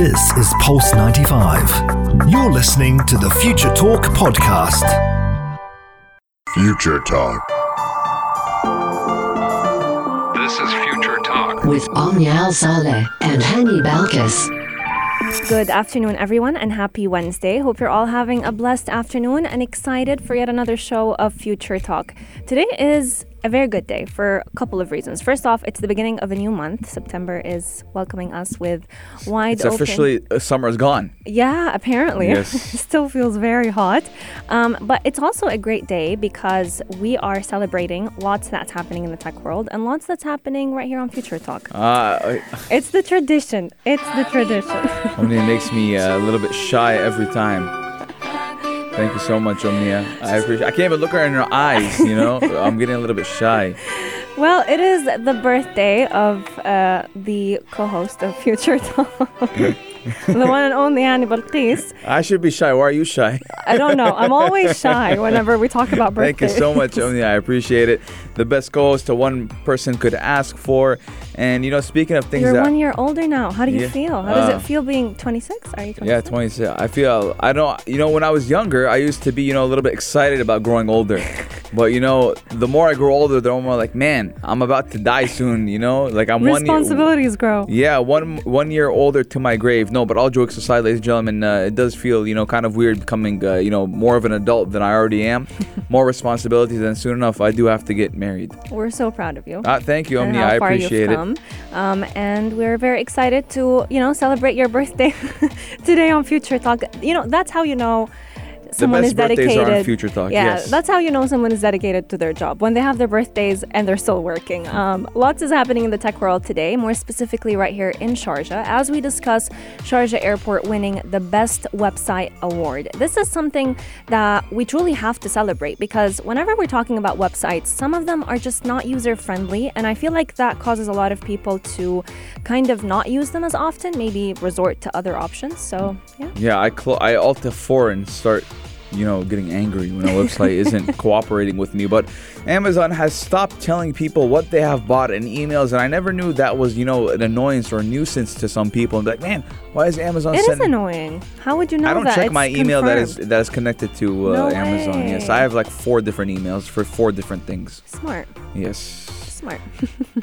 This is Pulse 95. You're listening to the Future Talk podcast. Future Talk. This is Future Talk. with Omnial Saleh and Hani Balkis. Good afternoon, everyone, and happy Wednesday. Hope you're all having a blessed afternoon and excited for yet another show of Future Talk. Today is a very good day for a couple of reasons. First off, it's the beginning of a new month. September is welcoming us with wide It's open. officially uh, summer is gone. Yeah, apparently. Yes. Still feels very hot. Um, but it's also a great day because we are celebrating lots that's happening in the tech world and lots that's happening right here on Future Talk. Uh, It's the tradition. It's the tradition. Omnia makes me uh, a little bit shy every time. Thank you so much, Omnia. I appreciate. I can't even look her in her eyes. You know, I'm getting a little bit shy. Well, it is the birthday of uh, the co-host of Future Talk, the one and only Hannibal Balqis. I should be shy. Why are you shy? I don't know. I'm always shy whenever we talk about birthdays. Thank you so much, Omnia. I appreciate it. The best co-host to one person could ask for. And you know, speaking of things You're that one year older now. How do you Yeah. feel? How does Uh, it feel being 26? Are you 26? Yeah, 26. I feel, I don't, you know, when I was younger, I used to be, you know, a little bit excited about growing older. but, you know, the more I grow older, the more like, man, I'm about to die soon, you know? Like, I'm one year. Responsibilities grow. Yeah, one one year older to my grave. No, but all jokes aside, ladies and gentlemen, uh, it does feel, you know, kind of weird becoming, uh, you know, more of an adult than I already am. more responsibilities, and soon enough, I do have to get married. We're so proud of you. Uh, thank you, and Omnia. I appreciate it. Come. Um, and we're very excited to, you know, celebrate your birthday today on Future Talk. You know, that's how you know someone best is birthdays dedicated. are on Future Talk, Yeah, yes. that's how you know someone is dedicated to their job when they have their birthdays and they're still working. Um, lots is happening in the tech world today, more specifically right here in Sharjah, as we discuss Sharjah Airport winning the Best Website Award. This is something that we truly have to celebrate because whenever we're talking about websites, some of them are just not user friendly, and I feel like that causes a lot of people to kind of not use them as often, maybe resort to other options. So, yeah. Yeah, I cl- I alt F4 and start, you know, getting angry when a website isn't cooperating with me. But Amazon has stopped telling people what they have bought in emails, and I never knew that was, you know, an annoyance or a nuisance to some people. And like, man, why is Amazon It is sending? annoying. How would you know I don't that? check It's my email that is that is connected to uh, No Amazon. Yes. I have like four different emails for four different things. smart. Yes. Smart.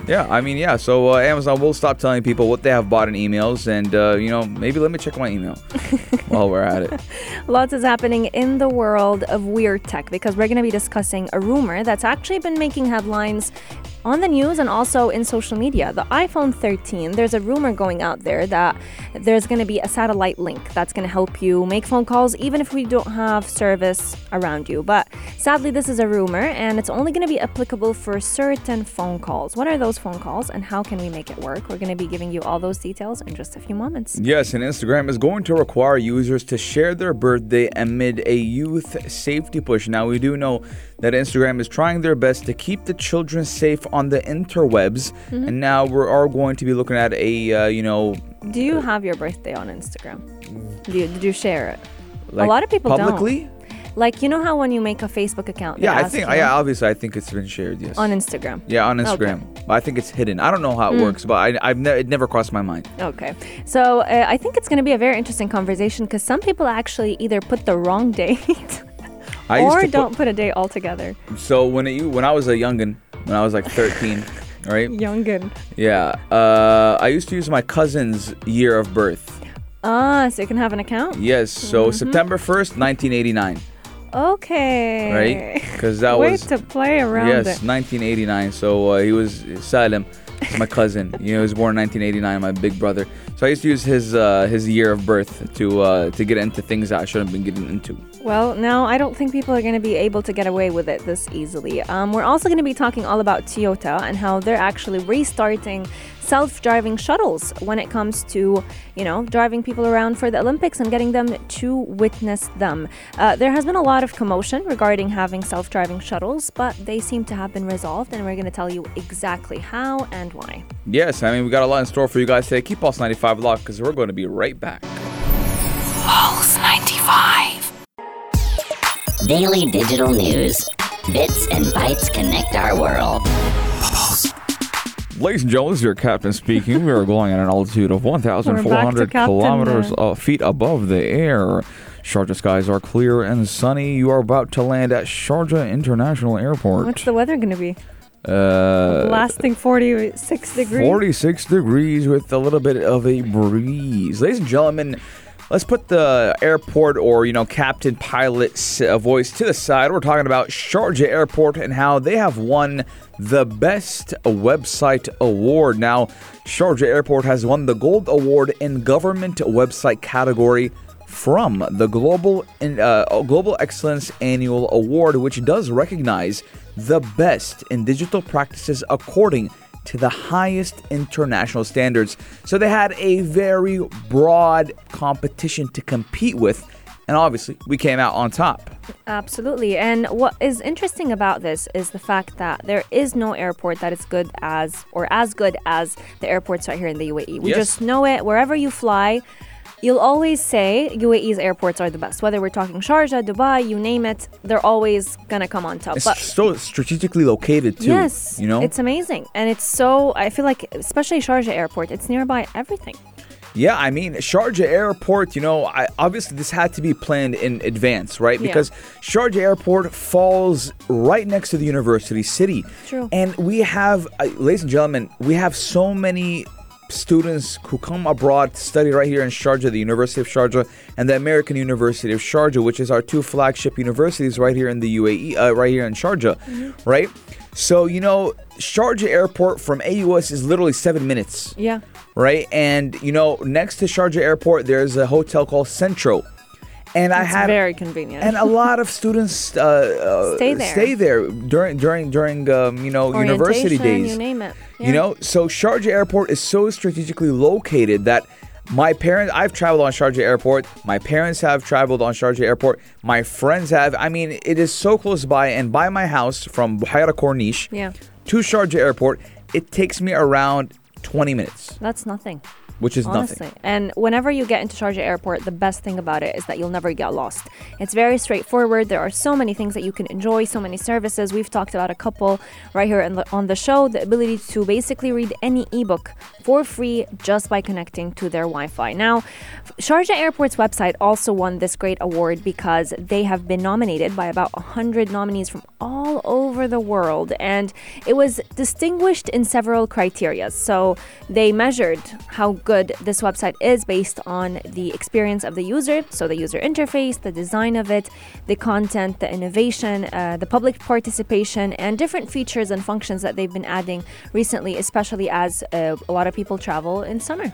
Yeah, I mean, yeah. So uh, Amazon will stop telling people what they have bought in emails, and uh, you know, maybe let me check my email while we're at it. Lots is happening in the world of weird tech because we're going to be discussing a rumor that's actually been making headlines on the news and also in social media. The iPhone 13, there's a rumor going out there that there's going to be a satellite link that's going to help you make phone calls even if we don't have service around you. But sadly, this is a rumor and it's only going to be applicable for certain phone calls. What are those phone calls and how can we make it work? We're going to be giving you all those details in just a few moments. Yes, and Instagram is going to require users to share their birthday amid a youth safety push. Now, we do know that Instagram is trying their best to keep the children safe on the interwebs, Mm-hmm. and now we are all going to be looking at a, uh, you know, Do you have your birthday on Instagram? Do you, did you share it? like lot of people don't. publicly. Like you know how when you make a Facebook account, Yeah, I think. Yeah, obviously, I think it's been shared. Yes. on Instagram. yeah, on Instagram. But I think it's hidden. I don't know Mm. how it works, but I, I've ne- it never crossed my mind. Okay, so uh, I think it's going to be a very interesting conversation because some people actually either put the wrong date I used or to don't put a date altogether. So when it, when I was a youngin, when I was like 13, right? Youngin. Yeah. Uh, I used to use my cousin's year of birth. Ah, so you can have an account. Yes. So Mm-hmm. September 1st, 1989, Okay. right? Because that Way was to play around yes, it. 1989. So uh, he was Salem, my cousin. you know, he was born in 1989. My big brother. So I used to use his uh, his year of birth to uh, to get into things that I shouldn't have been getting into. Well, now I don't think people are going to be able to get away with it this easily. Um, we're also going to be talking all about Toyota and how they're actually restarting self-driving shuttles when it comes to, you know, driving people around for the Olympics and getting them to witness them. Uh, there has been a lot of commotion regarding having self-driving shuttles, but they seem to have been resolved, and we're going to tell you exactly how and why. Yes, I mean we got a lot in store for you guys today. Keep Pulse 95 locked because we're going to be right back. Pulse 95. Daily digital news. Bits and bytes connect our world. Ladies and gentlemen, this is your captain speaking. We are going at an altitude of 1,400 kilometers uh, uh, feet above the air. Sharjah skies are clear and sunny. You are about to land at Sharjah International Airport. What's the weather going to be? uh, Blasting 46 degrees. 46 degrees with a little bit of a breeze. Ladies and gentlemen, let's put the airport or, you know, captain pilot uh, voice to the side. We're talking about Sharjah Airport and how they have won the best website award. Now, Sharjah Airport has won the gold award in government website category from the Global in, uh, Global Excellence Annual Award, which does recognize the best in digital practices according to the highest international standards. So they had a very broad competition to compete with, and obviously we came out on top. Absolutely. And what is interesting about this is the fact that there is no airport that is good as or as good as the airports right here in the UAE. We Yes. just know it wherever you fly. You'll always say UAE's airports are the best. Whether we're talking Sharjah, Dubai, you name it, they're always gonna come on top. It's But so strategically located too. yes, you know. it's amazing, and it's so. I feel like, especially Sharjah Airport, it's nearby everything. Yeah, I mean, Sharjah Airport, you know, I, obviously this had to be planned in advance, right? Yeah. Because Sharjah Airport falls right next to the university city. True. And we have, uh, ladies and gentlemen, we have so many students who come abroad to study right here in Sharjah, the University of Sharjah and the American University of Sharjah, which is our two flagship universities right here in the UAE, uh, right here in Sharjah, right? So, you know, Sharjah Airport from AUS is literally seven minutes Yeah. right? And you know, next to Sharjah Airport, there's a hotel called Centro, and I had very convenient. and a lot of students uh, uh, Stay there. Stay there during during during um, you know university days. You name it. You know, so Sharjah Airport is so strategically located that my parents, I've traveled on Sharjah Airport. My parents have traveled on Sharjah Airport. My friends have. I mean, it is so close by, and by my house from Buhaira Corniche Yeah. to Sharjah Airport, it takes me around 20 minutes, That's nothing. Which is Honestly. nothing. And whenever you get into Sharjah Airport, the best thing about it is that you'll never get lost. It's very straightforward. There are so many things that you can enjoy, so many services. We've talked about a couple right here the, on the show. The ability to basically read any ebook for free just by connecting to their Wi Fi. Now, Sharjah Airport's website also won this great award because they have been nominated by about 100 nominees from all over the world. And it was distinguished in several criteria. So they measured how good this website is based on the experience of the user. So the user interface, the design of it, the content, the innovation, uh, the public participation, and different features and functions that they've been adding recently, especially as uh, a lot of people travel in summer.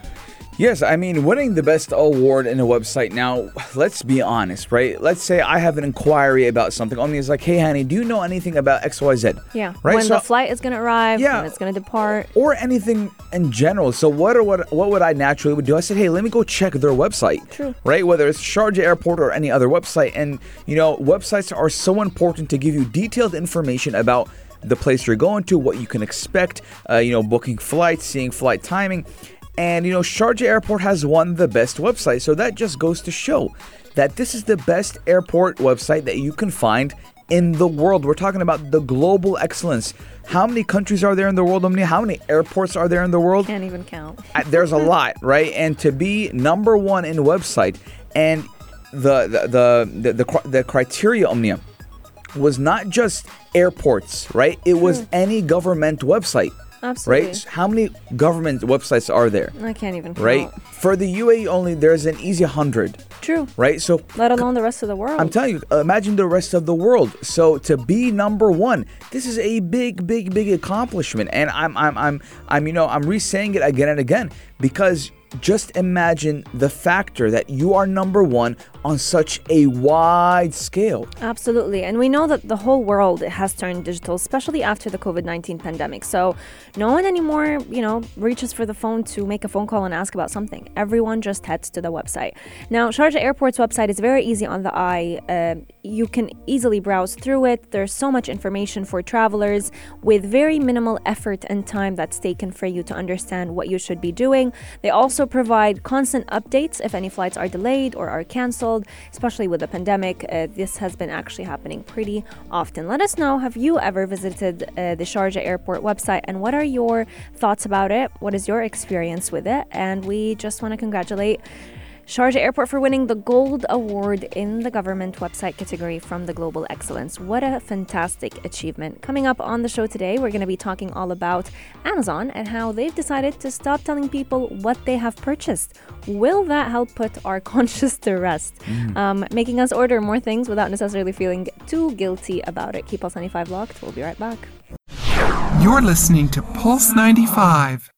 Yes, I mean, winning the best award in a website. Now, let's be honest, right? Let's say I have an inquiry about something. On Omni is like, hey, honey, do you know anything about XYZ? Yeah. Right? When So- the flight is going to arrive, Yeah. when it's going to depart. or anything in general. So what are what what would I naturally would do? I said, hey, let me go check their website. True. Right? Whether it's Sharjah Airport or any other website, and you know, websites are so important to give you detailed information about the place you're going to, what you can expect. Uh, you know, booking flights, seeing flight timing, and you know, Sharjah Airport has won the best website. So that just goes to show that this is the best airport website that you can find in the world. We're talking about the global excellence. How many countries are there in the world? How many, how many airports are there in the world? Can't even count. Uh, there's a lot, right? And to be number one in website and the the the the, the, the criteria omnia was not just airports, right? It was hmm. any government website, Absolutely. right? How many government websites are there, I can't even count. right? For the UAE only, there's an easy hundred, True. right? So Let alone the rest of the world. I'm telling you, imagine the rest of the world. So to be number one, this is a big, big, big accomplishment. And I'm, I'm, I'm, I'm, you know, I'm re-saying it again and again because just imagine the factor that you are number one on such a wide scale. Absolutely. And we know that the whole world has turned digital, especially after the COVID 19 pandemic. So no one anymore, you know, reaches for the phone to make a phone call and ask about something. Everyone just heads to the website. Now, Sharjah Airport's website is very easy on the eye. Um you can easily browse through it. There's so much information for travelers with very minimal effort and time that's taken for you to understand what you should be doing. They also provide constant updates if any flights are delayed or are canceled, especially with the pandemic. Uh, this has been actually happening pretty often. Let us know have you ever visited uh, the Sharjah Airport website and what are your thoughts about it? What is your experience with it? And we just want to congratulate Sharjah Airport for winning the Gold Award in the government website category from the Global Excellence. What a fantastic achievement. Coming up on the show today, we're going to be talking all about Amazon and how they've decided to stop telling people what they have purchased. Will that help put our conscience to rest? Um, making us order more things without necessarily feeling too guilty about it. Keep Pulse 95 locked. We'll be right back. You're listening to Pulse 95.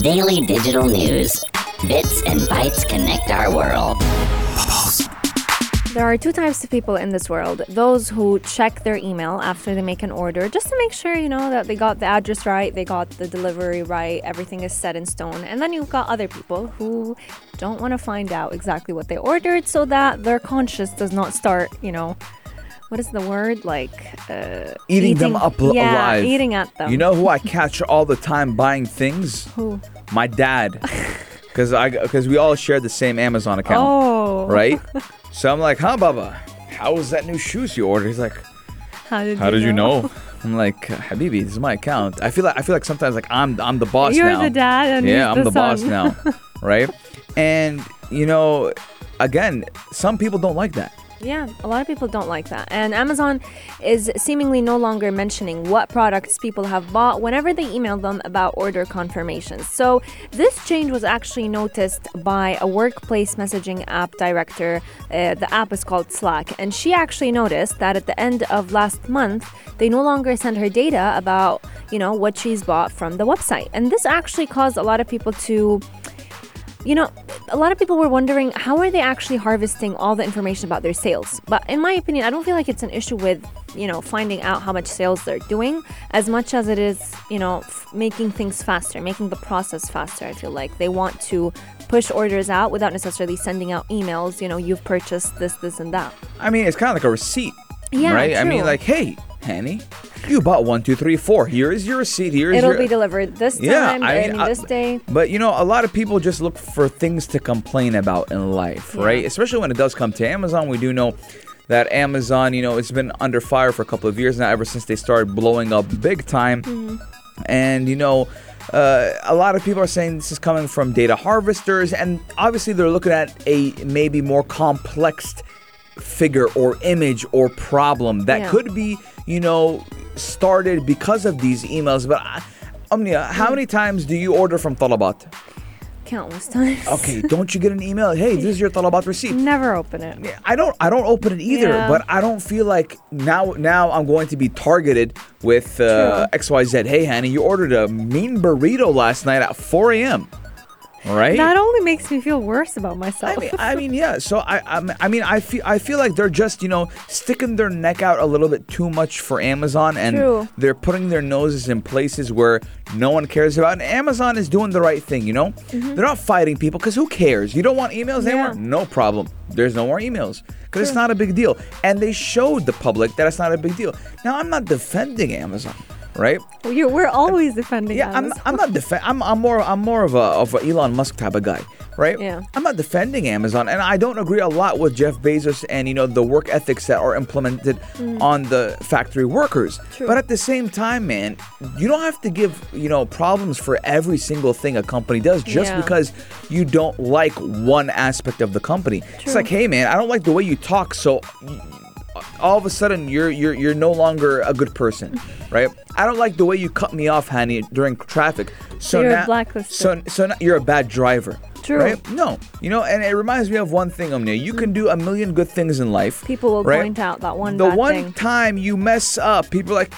Daily digital news. Bits and bytes connect our world. There are two types of people in this world those who check their email after they make an order just to make sure, you know, that they got the address right, they got the delivery right, everything is set in stone. And then you've got other people who don't want to find out exactly what they ordered so that their conscience does not start, you know, what is the word? Like, uh, Eating, them up al- yeah, alive. eating at them. You know who I catch all the time buying things? Who? My dad. Because I because we all share the same Amazon account, Oh. right? So I'm like, huh, Baba? How was that new shoes you ordered? He's like, How did, how did you know? I'm like, Habibi, this is my account. I feel like I feel like sometimes like I'm I'm the boss You're now. the dad and yeah, I'm the the, boss now, right? And you know, again, some people don't like that. Yeah, a lot of people don't like that. And Amazon is seemingly no longer mentioning what products people have bought whenever they email them about order confirmations. So, this change was actually noticed by a workplace messaging app director. Uh, the app is called Slack. And she actually noticed that at the end of last month, they no longer send her data about, you know, what she's bought from the website. And this actually caused a lot of people to you know, a lot of people were wondering how are they actually harvesting all the information about their sales. But in my opinion, I don't feel like it's an issue with, you know, finding out how much sales they're doing as much as it is, you know, f- making things faster, making the process faster. I feel like they want to push orders out without necessarily sending out emails, you know, you've purchased this, this, and that. I mean, it's kind of like a receipt, Yeah, right? I mean, like, hey, Hani, you bought one, two, three, four. Here is your receipt. Here is It'll your. be delivered this time, Yeah, I and I- this day. But you know, a lot of people just look for things to complain about in life, Yeah. right? Especially when it does come to Amazon. We do know that Amazon, you know, it's been under fire for a couple of years now, ever since they started blowing up big time. Mm-hmm. And you know, uh, a lot of people are saying this is coming from data harvesters, and obviously they're looking at a maybe more complex figure or image or problem that Yeah. could be, you know, started because of these emails. But I, Omnia, Mm. how many times do you order from Talabat? Countless times. Okay, don't you get an email? Hey, this is your Talabat receipt. Never open it. I don't I don't open it either, Yeah. but I don't feel like now now I'm going to be targeted with uh, XYZ. Hey, Hani, you ordered a mean burrito last night at 4 a.m. Right? That only makes me feel worse about I myself. mean, I mean, yeah. So I, I, mean- I mean, I feel, I feel like they're just, you know, sticking their neck out a little bit too much for Amazon, and True. they're putting their noses in places where no one cares about. And Amazon is doing the right thing, you know. They're not fighting people because who cares? You don't want emails anymore? Mm-hmm. Yeah. No problem. There's no more emails because it's not a big deal, and they showed the public that it's not a big deal. Now, I'm not defending Amazon, right? You're, we're always defending Yeah, I'm, I'm not defend. I'm, I'm more I'm more of a of a Elon Musk type of guy, right? Yeah. I'm not defending Amazon, and I don't agree a lot with Jeff Bezos and you know the work ethics that are implemented on the factory workers. Mm. True. But at the same time, man, you don't have to give you know problems for every single thing a company does just Yeah. because you don't like one aspect of the company. It's like, hey, man, I don't like the way you talk, so all of a sudden you're you're you're no longer a good person, right? I don't like the way you cut me off, Hani, during traffic. So You're now, blacklisted. so so now you're a bad driver. True. Right? No, you know, and it reminds me of one thing, Omnia. You can do a million good things in life. People will right? point out that one The one thing. time you mess up, people are like,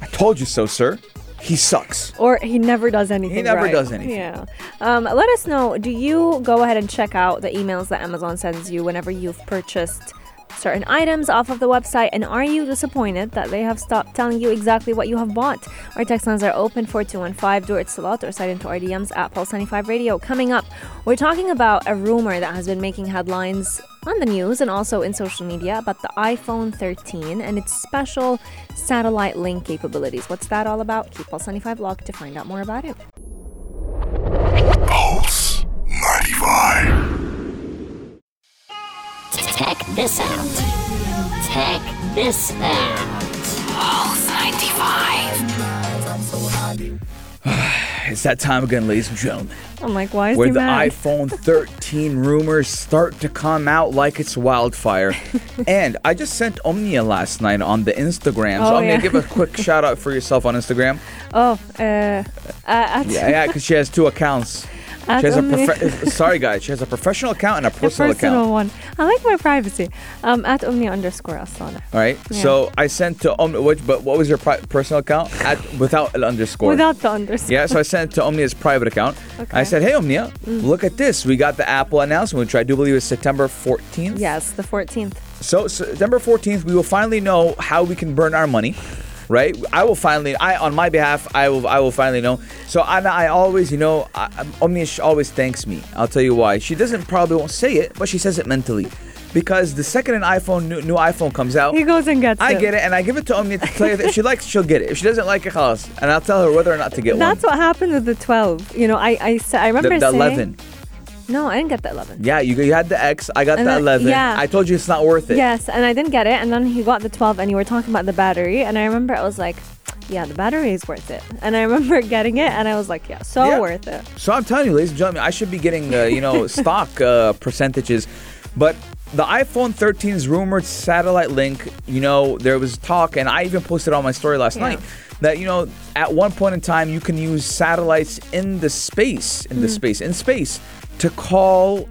"I told you so, sir." He sucks. Or he never does anything. He never right. does anything. Yeah. Um, let us know. Do you go ahead and check out the emails that Amazon sends you whenever you've purchased certain items off of the website? And are you disappointed that they have stopped telling you exactly what you have bought? Our text lines are open 4215 do it Salat or site into our DMs at Pulse 95 Radio. Coming up, we're talking about a rumor that has been making headlines on the news and also in social media about the iPhone 13 and its special satellite link capabilities. What's that all about? Keep Pulse 95 locked to find out more about it. Pulse 95. Check this out. Check this out. Pulse 95. It's that time again, ladies and gentlemen, I'm like, why is where he the mad? iPhone 13 rumors start to come out like it's wildfire. and I just sent Omnia last night on the Instagram. So Oh, Omnia, yeah. give a quick shout out for yourself on Instagram. Oh, uh, uh, at, Yeah, yeah, because she has two accounts. She has a prof- sorry guys, she has a professional account and a personal, a personal, account. one. I like my privacy. Um, at Omnia underscore Asana. All right. Yeah. So I sent to Omnia, which, but what was your pri- personal account at without an underscore? Without the underscore. Yeah, so I sent to Omnia's private account. I Okay. Mm. said, "Hey Omnia, look at this. We got the Apple announcement, which I do believe is September 14th. Yes, the 14th. So September 14th, we will finally know how we can burn our money." Right, I will finally. I, on my behalf, I will. I will finally know. So I, I always, you know, I, I- always thanks me. I'll tell you why. She doesn't probably won't say it, but she says it mentally, because the second an iPhone new, new iPhone comes out, He goes and gets I it. I get it, and I give it to Omnia to play that if she likes, she'll get it. If she doesn't like it, khalas. and I'll tell her whether or not to get That's one. That's what happened with the 12. You know, I I, I The, remember the saying 11. No, I didn't get the 11. Yeah, you, you had the X. I got And the then- 11. yeah. I told you it's not worth it. Yes, and I didn't get it. And then he got the 12, and you were talking about the battery. And I remember I was like, yeah, the battery is worth it. And I remember getting it, and I was like, yeah, so Yeah. worth it. So I'm telling you, ladies and gentlemen, I should be getting, uh, you know, stock uh, percentages. But the iPhone 13's rumored satellite link, you know, there was talk, and I even posted on my story last Yeah. night that, you know, at one point in time, you can use satellites in the space, in Mm. the space, in space to call.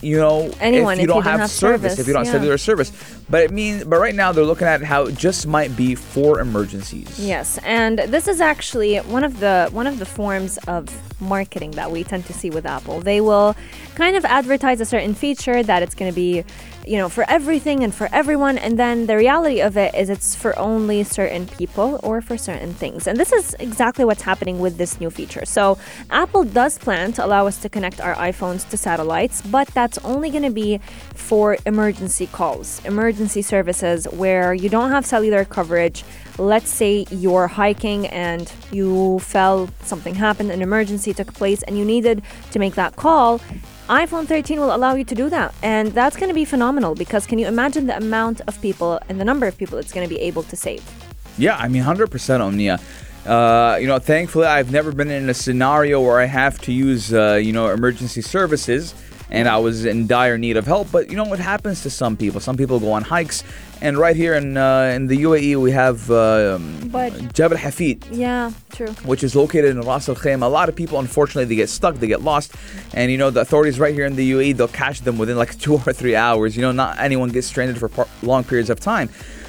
You know, Anyone, if you if don't have, have service, service, if you don't have cellular service, but it means, but right now they're looking at how it just might be for emergencies. Yes, and this is actually one of the one of the forms of marketing that we tend to see with Apple. They will kind of advertise a certain feature that it's going to be, you know, for everything and for everyone, and then the reality of it is it's for only certain people or for certain things. And this is exactly what's happening with this new feature. So, Apple does plan to allow us to connect our iPhones to satellites, but that's only going to be for emergency calls, emergency services where you don't have cellular coverage. Let's say you're hiking and you fell, something happened, an emergency took place, and you needed to make that call. iPhone 13 will allow you to do that. And that's going to be phenomenal because can you imagine the amount of people and the number of people it's going to be able to save? Yeah, I mean, 100% Omnia. Uh, you know, thankfully, I've never been in a scenario where I have to use, uh, you know, emergency services and I was in dire need of help. But you know what happens to some people? Some people go on hikes, and right here in uh, in the UAE, we have uh, But- Jabal Hafeet Yeah, true. which is located in Ras Al Khaimah. A lot of people, unfortunately, they get stuck, they get lost, and you know the authorities right here in the UAE, they'll catch them within like two or three hours. You know, not anyone gets stranded for par- long periods of time.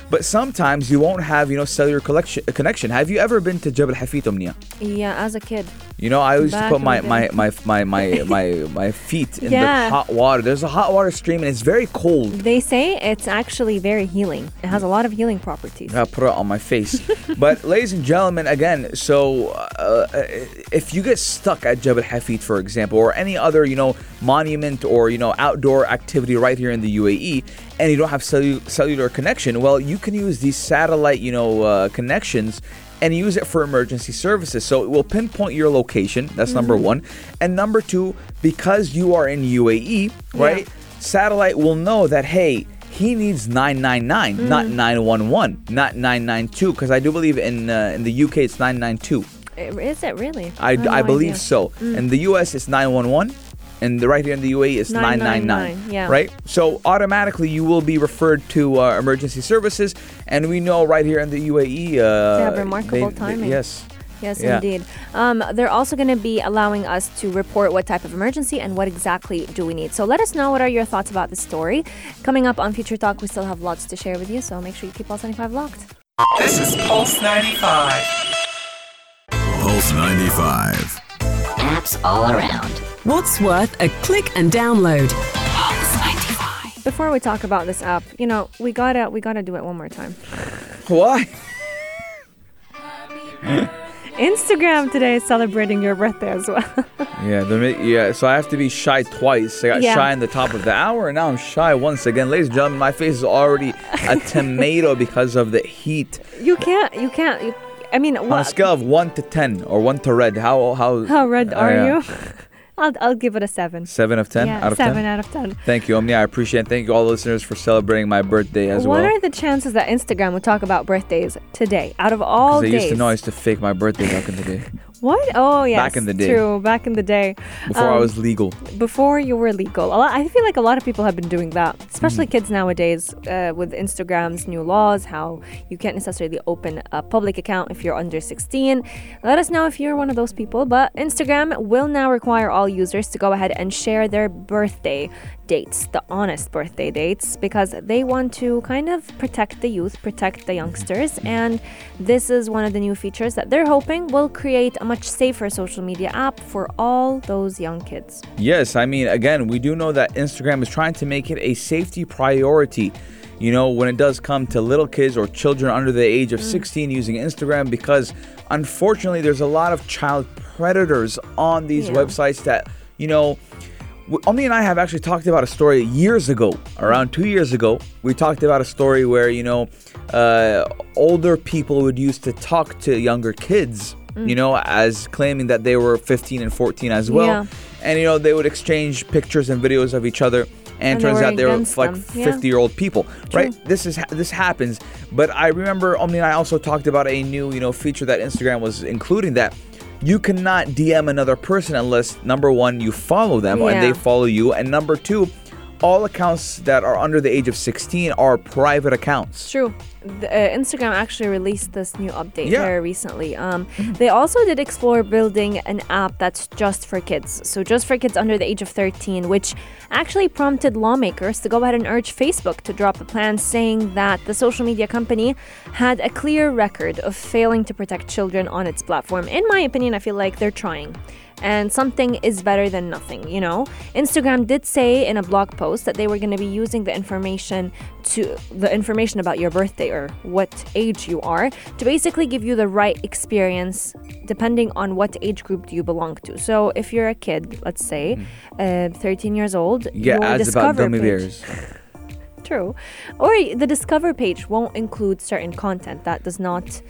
But sometimes you won't have, you know, cellular collection, connection. Have you ever been to Jabal Hafeet, Omnia? Yeah, as a kid. You know, I used Back to put my, my, my, my, my, my, my feet in Yeah. the hot water. There's a hot water stream, and it's very cold. They say it's actually very healing. It has a lot of healing properties. I put it on my face. but, ladies and gentlemen, again, so uh, if you get stuck at Jabal Hafeet, for example, or any other, you know, monument or, you know, outdoor activity right here in the UAE, and you don't have cellu- cellular connection, well, you can use these satellite, you know, uh, connections and use it for emergency services. So it will pinpoint your location. That's number one. And number two, because you are in UAE, right? Satellite will know that, hey, he needs 999, not 911, not 992, because I do believe in uh, in the UK it's 992. Is it really? I, no I believe idea. so. In the US it's 911, and the right here in the UAE is 999. 999, yeah. Right? So automatically you will be referred to uh, emergency services, and we know right here in the UAE. Uh, They have remarkable timing. yes. Yes, Yeah. indeed. Um, they're also going to be allowing us to report what type of emergency and what exactly do we need. So let us know what are your thoughts about the story. Coming up on Future Talk, we still have lots to share with you, so make sure you keep Pulse 95 locked. This is Pulse 95. Pulse 95. Apps all around. What's worth a click and download? Before we talk about this app, you know, we gotta we gotta do it one more time. Why? Instagram today is celebrating your birthday as well. Yeah, they're yeah. So I have to be shy twice. I got Yeah. shy in the top of the hour, and now I'm shy once again. Ladies and gentlemen, my face is already a tomato because of the heat. you can't you can't you, I mean On a scale of one to ten, or one to red, how how how red uh, are yeah. you? I'll I'll give it a seven. Seven of ten yeah, out of seven ten. out of ten. Thank you, Omni. I appreciate it. Thank you, all listeners, for celebrating my birthday as what well. What are the chances that Instagram would talk about birthdays today? Out of all Because I days. used to know I used to fake my birthday back in the day, what? Oh yes. Back in the day. True. Back in the day. before I Um, was legal. before you were legal. A lot, I feel like a lot of people have been doing that, especially Mm. kids nowadays uh, with Instagram's new laws, how you can't necessarily open a public account if you're under 16. Let us know if you're one of those people. But Instagram will now require all users to go ahead and share their birthday dates, the honest birthday dates, because they want to kind of protect the youth, protect the youngsters. Mm-hmm. And this is one of the new features that they're hoping will create a much safer social media app for all those young kids. Yes, I mean, again, we do know that Instagram is trying to make it a safety priority. You know, when it does come to little kids or children under the age of mm. 16 using Instagram, because unfortunately, there's a lot of child predators on these Yeah. websites that, you know, Omni and I have actually talked about a story years ago, around two years ago. We talked about a story where, you know, uh, older people would used to talk to younger kids, you know, as claiming that they were 15 and 14 as well. Yeah. And, you know, they would exchange pictures and videos of each other. And, And turns out they were like them. Yeah. 50 year old people, right? This is this happens. But I remember Omni and I also talked about a new, you know, feature that Instagram was including that you cannot DM another person unless number one you follow them and they follow you, and number two, all accounts that are under the age of 16 are private accounts. True. The, uh, Instagram actually released this new update Yeah. very recently. Um, they also did explore building an app that's just for kids. So, just for kids under the age of 13, which actually prompted lawmakers to go ahead and urge Facebook to drop a plan saying that the social media company had a clear record of failing to protect children on its platform. In my opinion, I feel like they're trying and something is better than nothing, you know? Instagram did say in a blog post that they were going to be using the information to the information about your birthday or what age you are to basically give you the right experience depending on what age group do you belong to. So if you're a kid, let's say, uh, 13 years old, yeah, your ads about gummy bears. True. Or the Discover page won't include certain content that does not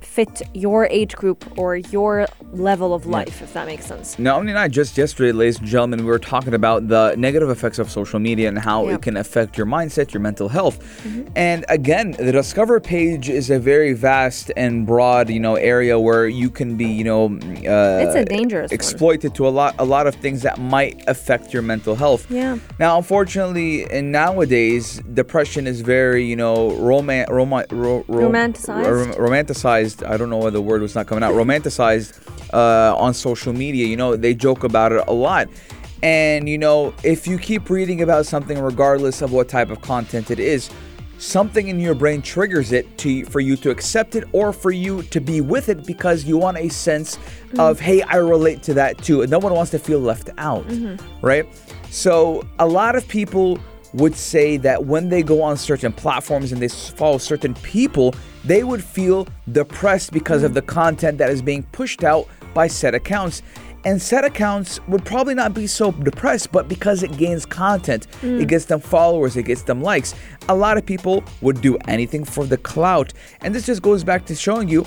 fit your age group or your level of life, if that makes sense. Now, Omni and I just yesterday, ladies and gentlemen, we were talking about the negative effects of social media and how Yeah. it can affect your mindset, your mental health. Mm-hmm. And again, the Discover page is a very vast and broad, you know, area where you can be, you know, uh, It's a dangerous one. exploited to a lot, a lot of things that might affect your mental health. Yeah. Now, unfortunately, and nowadays, depression is very, you know, roman, ro, ro- Romanticized? ro- romanticized. I don't know why the word was not coming out. Romanticized uh, on social media. You know, they joke about it a lot. And you know, if you keep reading about something, regardless of what type of content it is, something in your brain triggers it to for you to accept it or for you to be with it because you want a sense of hey i relate to that too and no one wants to feel left out right so a lot of people would say that when they go on certain platforms and they follow certain people they would feel depressed because of the content that is being pushed out by said accounts and said accounts would probably not be so depressed, but because it gains content, it gets them followers, it gets them likes. A lot of people would do anything for the clout. And this just goes back to showing you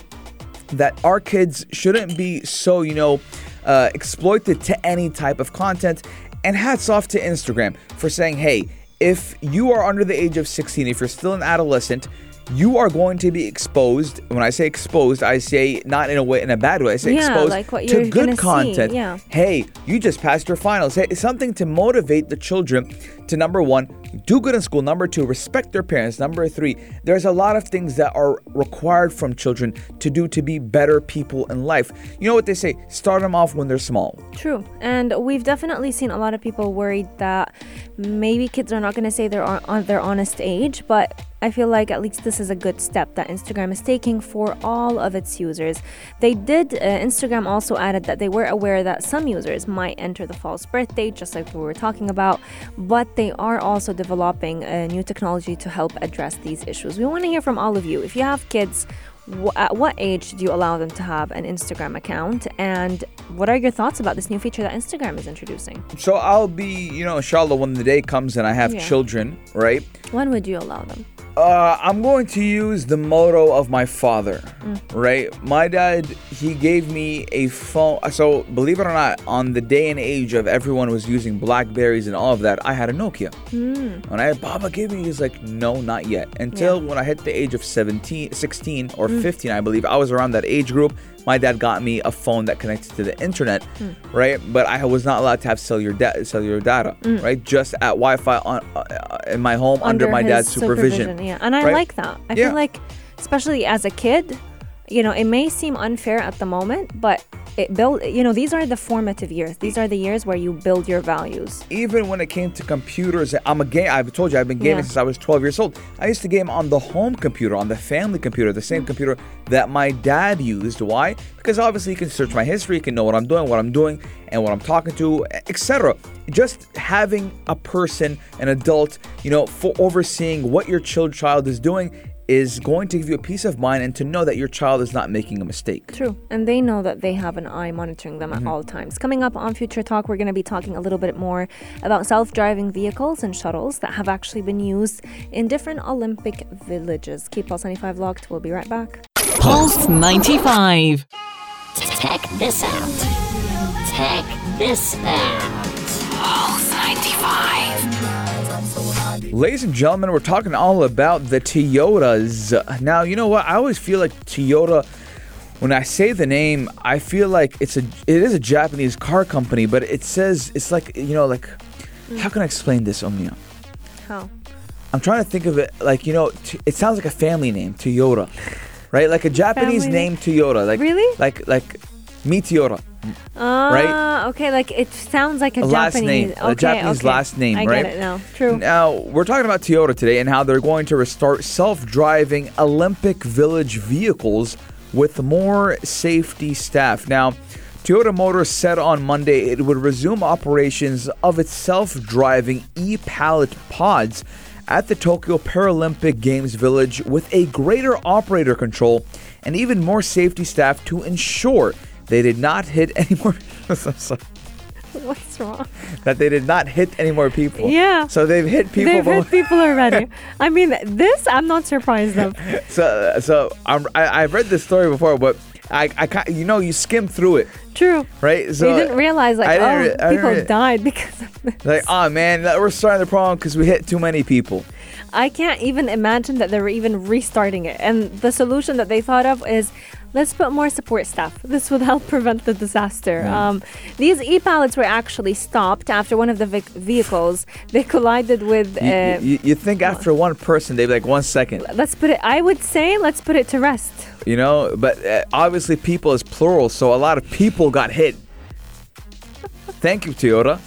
that our kids shouldn't be so, you know, uh, exploited to any type of content. And hats off to Instagram for saying, hey, if you are under the age of 16, if you're still an adolescent, you are going to be exposed. When I say exposed, I say not in a way in a bad way. I say Yeah, exposed like to good see, content. yeah. Hey, you just passed your finals. Hey, something to motivate the children to number one, do good in school. Number two, respect their parents. Number three, there's a lot of things that are required from children to do to be better people in life. You know what they say? Start them off when they're small. True. And we've definitely seen a lot of people worried that maybe kids are not going to say they're on their honest age, but I feel like at least this is a good step that Instagram is taking for all of its users. They did, uh, Instagram also added that they were aware that some users might enter the false birthday, just like we were talking about, but they are also developing a new technology to help address these issues. We want to hear from all of you. If you have kids, at what age do you allow them to have an Instagram account? And what are your thoughts about this new feature that Instagram is introducing? So I'll be, you know, inshallah, when the day comes and I have Yeah. children, right? When would you allow them? Uh, I'm going to use the motto of my father, mm. right? My dad, he gave me a phone. So, believe it or not, on the day and age of everyone was using Blackberries and all of that, I had a Nokia. Mm. And I had Baba give me, he's like, no, not yet. Until when I hit the age of 17, 16 or mm. 15, I believe, I was around that age group. My dad got me a phone that connected to the internet, right? But I was not allowed to have cellular, da- cellular data, right? Just at Wi-Fi on uh, in my home under, my his dad's supervision. Yeah, and I right? like that. I Yeah. feel like, especially as a kid, you know, it may seem unfair at the moment, but it build. You know, these are the formative years. These are the years where you build your values. even when it came to computers, I'm a game. I've told you I've been gaming Yeah. since I was 12 years old. I used to game on the home computer, on the family computer, the same mm. computer that my dad used. Why? Because obviously you can search my history, you can know what I'm doing, what I'm doing, and what I'm talking to, etc. Just having a person, an adult, you know, for overseeing what your child child is doing is going to give you a peace of mind and to know that your child is not making a mistake. True. And they know that they have an eye monitoring them Mm-hmm. at all times. Coming up on Future Talk, we're going to be talking a little bit more about self driving vehicles and shuttles that have actually been used in different Olympic villages. Keep Pulse 95 locked. We'll be right back. Pulse 95. Check this out. Check this out. Ladies and gentlemen, we're talking all about the Toyotas. Now, you know what? I always feel like Toyota. When I say the name, I feel like it's a it is a Japanese car company, but it says it's like you know like mm. how can I explain this, Omnia? How? I'm trying to think of it like you know t- it sounds like a family name, Toyota, right? Like a Japanese Family name, Toyota. Like Really? Like like me Toyota. Ah, okay. Like it sounds like a, A last Japanese. name, a okay, Japanese okay. last name, I right? get it now. True. Now, we're talking about Toyota today and how they're going to restart self driving Olympic Village vehicles with more safety staff. Now, Toyota Motors said on Monday it would resume operations of its self driving e pallet pods at the Tokyo Paralympic Games Village with a greater operator control and even more safety staff to ensure they did not hit any more. What's wrong? that they did not hit any more people. Yeah. So they've hit people. They've hit people already. I mean, this I'm not surprised of. So, so I'm, I, I've read this story before, but I, I, you know, you skim through it, True. right? So you didn't realize like didn't oh people died because of this. like, oh man, we're starting the problem because we hit too many people. I can't even imagine that they were even restarting it. And the solution that they thought of is let's put more support staff. This would help prevent the disaster. Um, these e pallets were actually stopped after one of the vic- vehicles they collided with. You, Uh, you, you think after one person, they'd be like one second, let's put it. I would say let's put it to rest. you know? But uh, obviously, people is plural, so a lot of people got hit. Thank you, Toyota.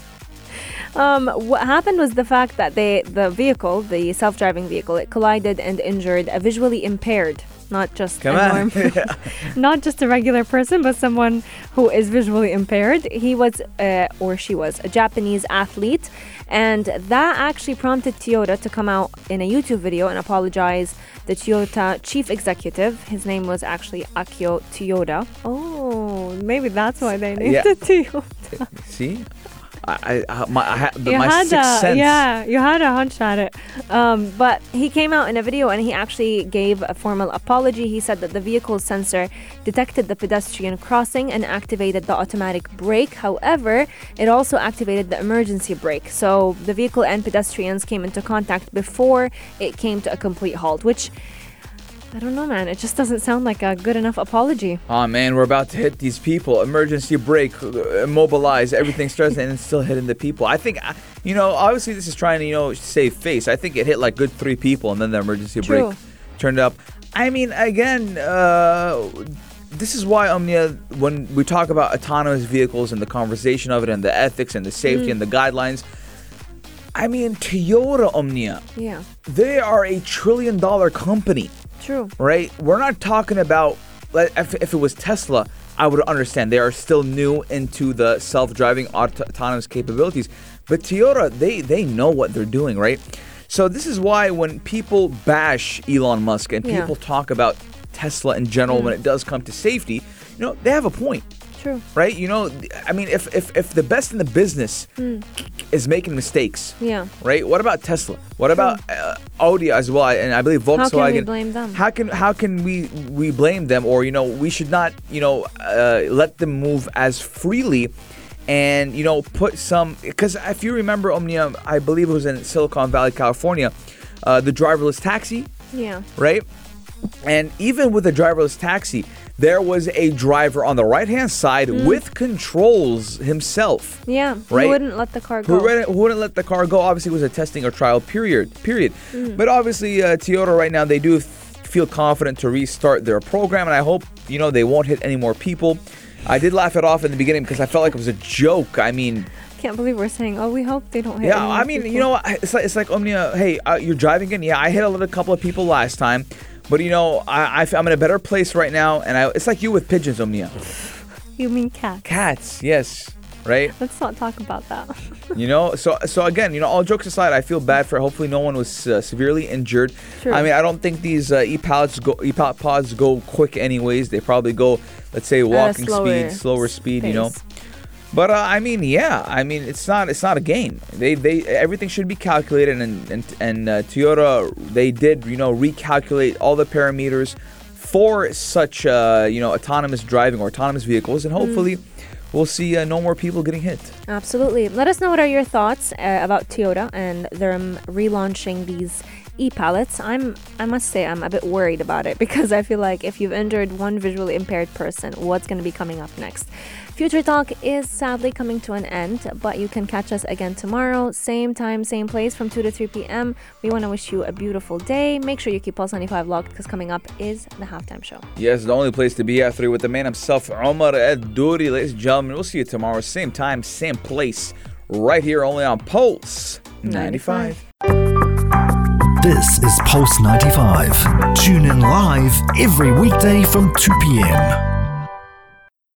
Um, what happened was the fact that they, the vehicle, the self-driving vehicle, it collided and injured a visually impaired, not just Come a on. norm- not just a regular person, but someone who is visually impaired. He was, uh, or she was, a Japanese athlete, and that actually prompted Toyota to come out in a YouTube video and apologize. The Toyota chief executive, his name was actually Akio Toyota. Oh, maybe that's why they named Yeah. it Toyota. See, I, I, my, I you my had sixth a, sense. yeah you had a hunch at it. Um, but he came out in a video and he actually gave a formal apology. He said that the vehicle's sensor detected the pedestrian crossing and activated the automatic brake. However it also activated the emergency brake. So the vehicle and pedestrians came into contact before it came to a complete halt which I don't know, man. It just doesn't sound like a good enough apology. Oh man, we're about to hit these people. Emergency brake, uh, immobilize, everything starts and it's still hitting the people. I think, uh, you know, obviously this is trying to, you know, save face. I think it hit like good three people and then the emergency True. brake turned up. I mean, again, uh, this is why Omnia, when we talk about autonomous vehicles and the conversation of it and the ethics and the safety and the guidelines, I mean, Toyota Omnia, Yeah, they are a trillion dollar company, true. right? We're not talking about, if, if it was Tesla, I would understand. They are still new into the self driving auto- autonomous capabilities. But Toyota, they, they know what they're doing, right? So this is why when people bash Elon Musk and Yeah. people talk about Tesla in general mm. when it does come to safety, you know, they have a point True. right? You know, I mean, if if, if the best in the business is making mistakes. Yeah. right? What about Tesla? What about uh, Audi as well? And I believe Volkswagen. How can we blame them? How can how can we we blame them? Or you know, we should not you know uh, let them move as freely. And you know, put some because if you remember Omnia, I believe it was in Silicon Valley, California, uh, the driverless taxi Yeah. right? And even with a driverless taxi, there was a driver on the right hand side Hmm. with controls himself. Yeah. Right? He wouldn't let the car go. Who wouldn't, who wouldn't let the car go? Obviously, it was a testing or trial period. Period. Hmm. But obviously, uh, Toyota right now they do f- feel confident to restart their program, and I hope you know they won't hit any more people. I did laugh it off in the beginning because I felt like it was a joke. I mean, Can't believe we're saying, oh, we hope they don't hit. yeah, I mean, you know, it's like it's like Omnia. Hey, uh, you're driving in. Yeah, I hit a little couple of people last time, but you know, I, I am in a better place right now, and I, it's like you with pigeons, Omnia. You mean cats? Cats, yes, right. Let's not talk about that. You know, so so again, you know, all jokes aside, I feel bad for. Hopefully, no one was uh, severely injured. True. I mean, I don't think these uh, e-Palettes go e-Palette pods go quick, anyways. They probably go, let's say, walking slower speed, slower speed. You know. But uh, I mean, yeah, I mean, it's not it's not a game. They they everything should be calculated, and and and uh, Toyota they did you know recalculate all the parameters for such uh, you know autonomous driving or autonomous vehicles, and hopefully we'll see uh, no more people getting hit. Absolutely. Let us know what are your thoughts uh, about Toyota and them relaunching these e-Palettes. I'm I must say I'm a bit worried about it because I feel like if you've injured one visually impaired person, what's going to be coming up next? Future Talk is sadly coming to an end, but you can catch us again tomorrow, same time, same place from 2 to 3 p.m. We want to wish you a beautiful day. Make sure you keep Pulse 95 locked because coming up is the halftime show. Yes, the only place to be at three with the man himself, Omar Ed Duri, ladies and gentlemen. We'll see you tomorrow, same time, same place, right here only on Pulse 95. This is Pulse 95. Tune in live every weekday from 2 p.m.